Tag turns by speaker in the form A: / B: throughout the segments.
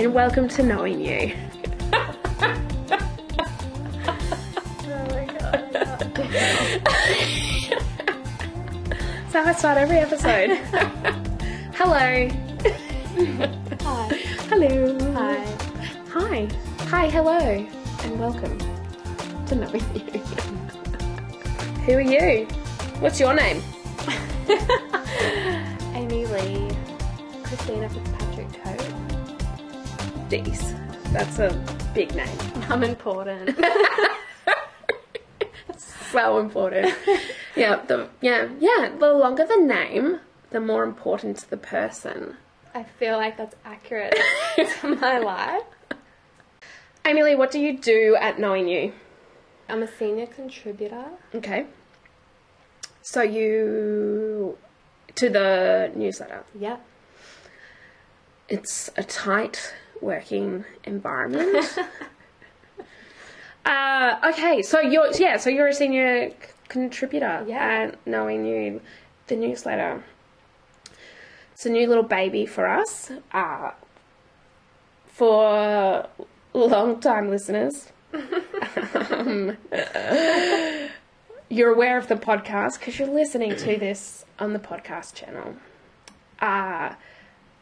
A: and welcome to Knowing You. So I start every episode. Hello.
B: Hi.
A: Hello.
B: Hi.
A: Hi. Hi, hello. And welcome to Knowing You. Who are you? What's your name?
B: Amy Lee. Christina Fitzpatrick.
A: Dees. That's a big name.
B: I'm important.
A: So important. yeah, the yeah, yeah, the longer the name, the more important to the person.
B: I feel like that's accurate to my life.
A: Lee, what do you do at Knowing You?
B: I'm a senior contributor.
A: Okay. So you to the newsletter.
B: Yeah.
A: It's a tight working environment. uh, okay, so you're yeah, so you're a senior c- contributor
B: Yeah.
A: at Knowing You, the newsletter. It's a new little baby for us. Uh, for long time listeners, um, you're aware of the podcast because you're listening to this on the podcast channel. Uh,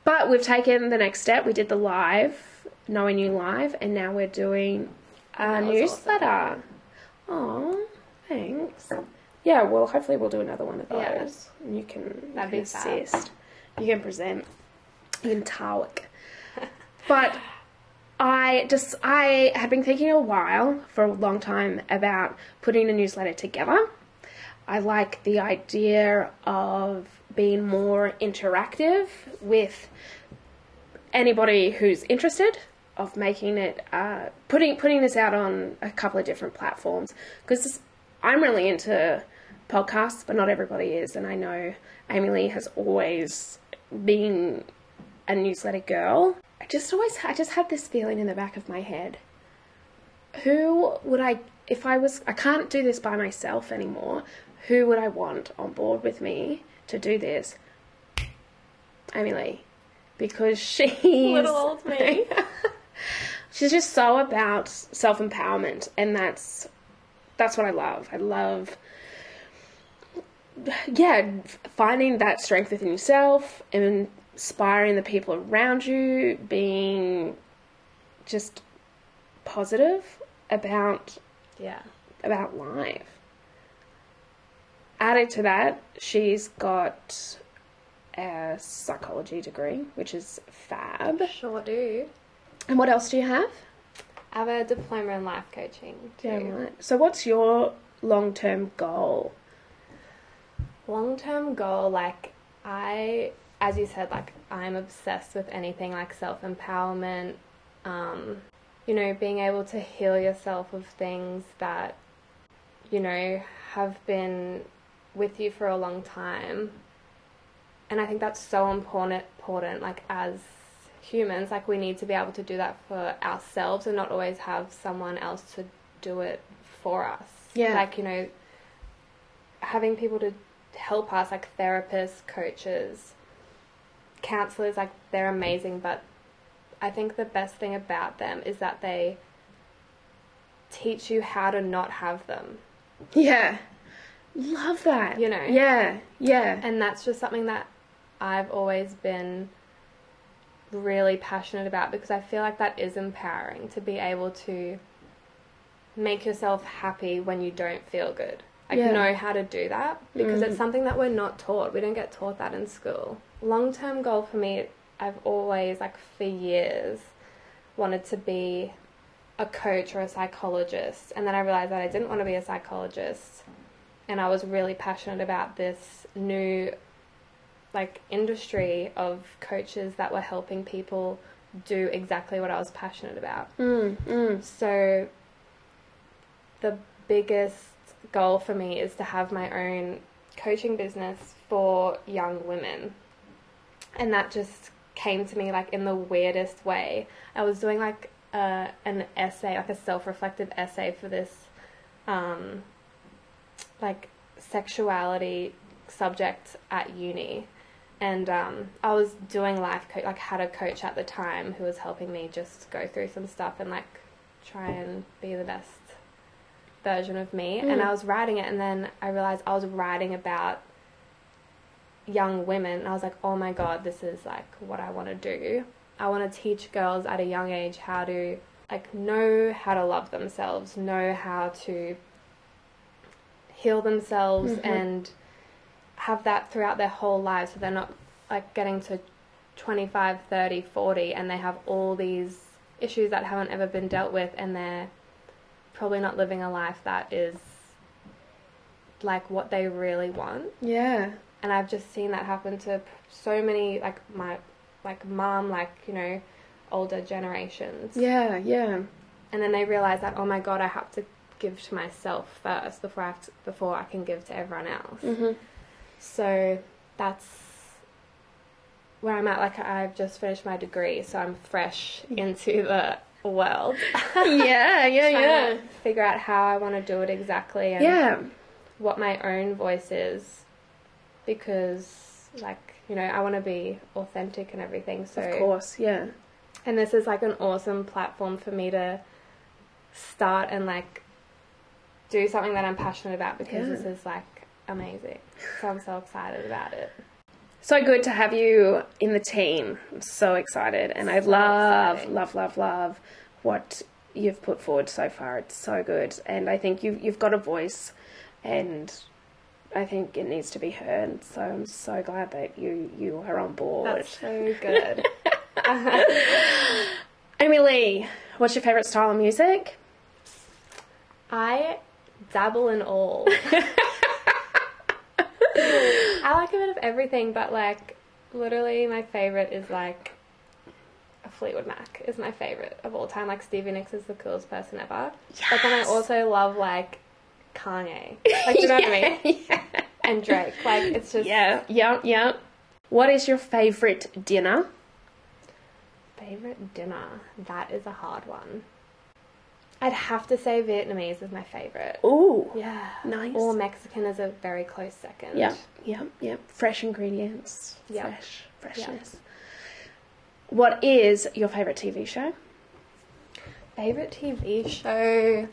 A: but we've taken the next step. We did the live, knowing you live, and now we're doing a newsletter. Oh, thanks. Yeah, well, hopefully we'll do another one of those.
B: Yeah.
A: And you can, you
B: That'd
A: can
B: be fab.
A: You can present. You can talk. but I just I had been thinking a while for a long time about putting a newsletter together. I like the idea of being more interactive with anybody who's interested of making it uh, putting putting this out on a couple of different platforms because I'm really into podcasts, but not everybody is, and I know Amy Lee has always been a newsletter girl. I just always I just had this feeling in the back of my head. Who would I if I was I can't do this by myself anymore. Who would I want on board with me to do this? Amy Lee. Because she's
B: Little old me.
A: she's just so about self empowerment and that's that's what I love. I love yeah, finding that strength within yourself and inspiring the people around you, being just positive about
B: Yeah.
A: about life. Added to that, she's got a psychology degree, which is fab.
B: Sure do.
A: And what else do you have?
B: I have a diploma in life coaching. Too.
A: Right. So, what's your long term goal?
B: long term goal, like I, as you said, like I'm obsessed with anything like self empowerment, um, you know, being able to heal yourself of things that, you know, have been with you for a long time. And I think that's so important, important, like as humans, like we need to be able to do that for ourselves and not always have someone else to do it for us.
A: Yeah.
B: Like, you know, having people to help us, like therapists, coaches, counselors, like they're amazing, but I think the best thing about them is that they teach you how to not have them.
A: Yeah. Love that.
B: You know.
A: Yeah, yeah.
B: And that's just something that I've always been really passionate about because I feel like that is empowering to be able to make yourself happy when you don't feel good. Like
A: Yeah.
B: know how to do that because
A: Mm.
B: it's something that we're not taught. We don't get taught that in school. Long-term goal for me, I've always like for years wanted to be a coach or a psychologist and then I realized that I didn't want to be a psychologist and I was really passionate about this new like industry of coaches that were helping people do exactly what I was passionate about.
A: Mm, mm.
B: So the biggest goal for me is to have my own coaching business for young women. And that just came to me like in the weirdest way. I was doing like uh, an essay, like a self-reflective essay for this um, like sexuality subject at uni and um, I was doing life coach, like had a coach at the time who was helping me just go through some stuff and like try and be the best version of me. And
A: Mm.
B: I was writing it, and then I realized I was writing about young women. And I was like, oh my god, this is like what I want to do. I want to teach girls at a young age how to like know how to love themselves, know how to heal themselves
A: Mhm.
B: and have that throughout their whole lives so they're not like getting to 25, 30, 40 and they have all these issues that haven't ever been dealt with and they're probably not living a life that is like what they really want
A: Yeah.
B: and I've just seen that happen to so many like my like mom like you know older generations
A: Yeah, yeah.
B: and then they realize that oh my god I have to give to myself first before I have to, before I can give to everyone else
A: hmm
B: so that's where I'm at like I've just finished my degree so I'm fresh into the world
A: yeah, yeah,
B: Trying
A: yeah.
B: to figure out how I want to do it exactly and
A: Yeah.
B: what my own voice is because like you know I want to be authentic and everything so
A: Of course, yeah.
B: and this is like an awesome platform for me to start and like do something that I'm passionate about because
A: Yeah.
B: this is like amazing so I'm so excited about it
A: So good to have you in the team. I'm so excited. And I love,
B: exciting.
A: love, love, love what you've put forward so far. It's so good. And I think you've, you've got a voice and I think it needs to be heard. So I'm so glad that you, you are on board.
B: that's so good
A: Emily, what's your favourite style of music?
B: I dabble in all I like a bit of everything but like literally my favorite is like a Fleetwood Mac is my favorite of all time. Like Stevie Nicks is the coolest person ever. But then I also love like Kanye. Like do you know what I mean?
A: yeah.
B: And Drake. Like it's just
A: Yeah, yeah, yeah. What is your favourite dinner?
B: favorite dinner. That is a hard one. I'd have to say Vietnamese is my favorite.
A: Ooh,
B: Yeah.
A: nice.
B: Or Mexican is a very close second.
A: Yeah, yeah, yeah. Fresh ingredients.
B: Yeah.
A: Fresh, freshness. What is your favourite TV show?
B: Favorite TV show.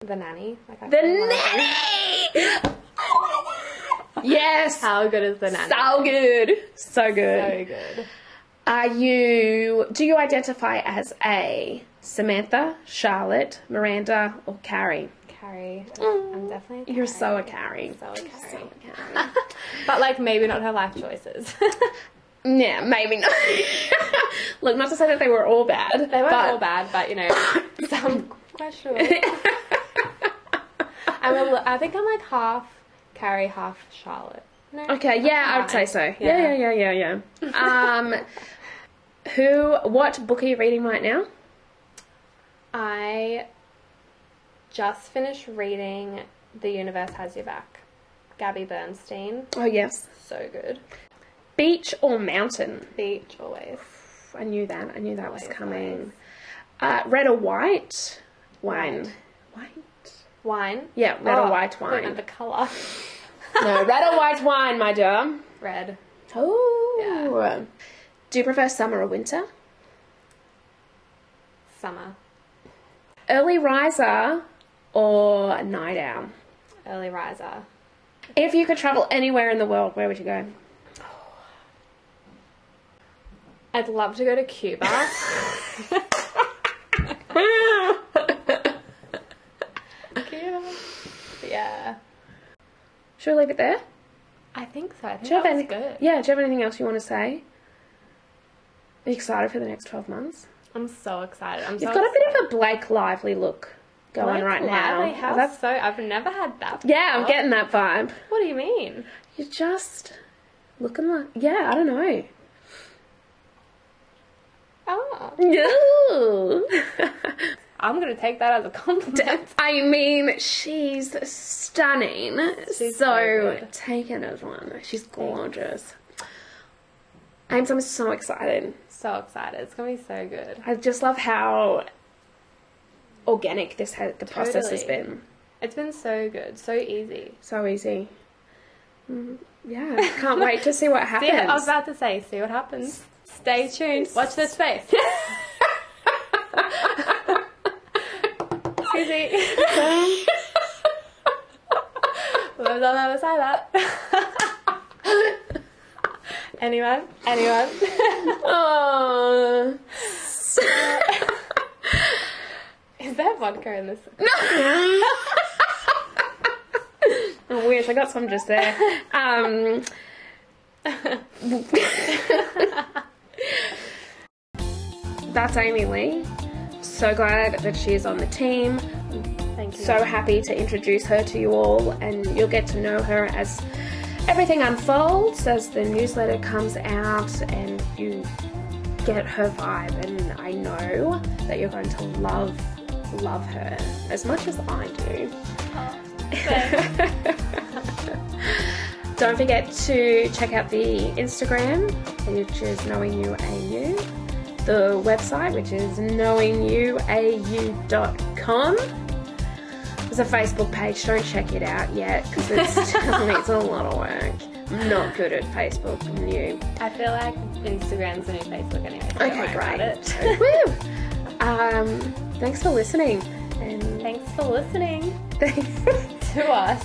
B: The Nanny. Like I
A: The Nanny! yes!
B: How good is the Nanny?
A: So good. So good.
B: So good.
A: Are you, do you identify as a Samantha, Charlotte, Miranda, or Carrie?
B: Carrie.
A: Mm.
B: I'm definitely. A
A: You're so a Carrie.
B: So a
A: So
B: Carrie.
A: a Carrie.
B: But like maybe not her life choices.
A: yeah, maybe not. Look, not to say that they were all bad.
B: they weren't
A: but
B: all bad, but you know, some questionable. I'm a, li- I think I'm like half Carrie, half Charlotte. No?
A: Okay, yeah, I would say so. Yeah, yeah, yeah, yeah, yeah. um, who? What book are you reading right now?
B: I just finished reading The Universe Has Your Back. Gabby Bernstein.
A: Oh yes,
B: So good.
A: beach or mountain?
B: Beach always.
A: I knew that. I knew that was coming. Uh, red or white wine? White.
B: Wine.
A: Yeah, red or
B: Oh,
A: white
B: you meant
A: wine.
B: The colour.
A: No, red or white wine, my dear.
B: Red.
A: Oh. Yeah. Do you prefer summer or winter?
B: Summer.
A: Early riser or night owl?
B: Early riser.
A: If you could travel anywhere in the world, where would you go?
B: I'd love to go to Cuba. Cuba. Yeah.
A: Should we leave it there?
B: I think so. I think
A: Do
B: that
A: any-
B: good.
A: Yeah, do you have anything else you want to say? Are you excited for the next 12 months?
B: I'm so excited. I'm
A: You've
B: so
A: got a bit of a Blake Lively look going
B: Blake
A: right now.
B: Lively, How
A: That's-
B: so? I've never had that.
A: yeah, I'm getting that vibe.
B: What do you mean?
A: You're just looking like, yeah, I don't know.
B: Oh,
A: No.
B: I'm gonna take that as a compliment.
A: I mean, she's stunning.
B: She's
A: so
B: so good.
A: take it as one. She's gorgeous. I'm, I'm so excited.
B: so excited. It's gonna be so good.
A: I just love how organic this ha- the process has been.
B: It's been so good, so easy.
A: So easy. Mm. yeah, can't wait to see what happens.
B: Yeah, I was about to say, see what happens. Stay tuned. Watch this space. Susie. Lives on the other side of that. Anyone? Anyone?
A: oh.
B: Is there vodka in this? No.
A: I wish I got some just there. Um, that's Amy Lee. So glad that she is on the team.
B: Thank you.
A: So happy to introduce her to you all, and you'll get to know her as everything unfolds, as the newsletter comes out, and you get her vibe. And I know that you're going to love, love her as much as I do. Oh, Don't forget to check out the Instagram, which is Knowing You AU, the website, which is knowingyouau.com. There's a Facebook page. Don't check it out yet because it's, it's a lot of work. I'm not good at Facebook. I'm new.
B: I feel like Instagram's the new Facebook anyway. so
A: Okay, great.
B: it.
A: Woo! Um, thanks for listening. And
B: Thanks for listening
A: thanks.
B: to us.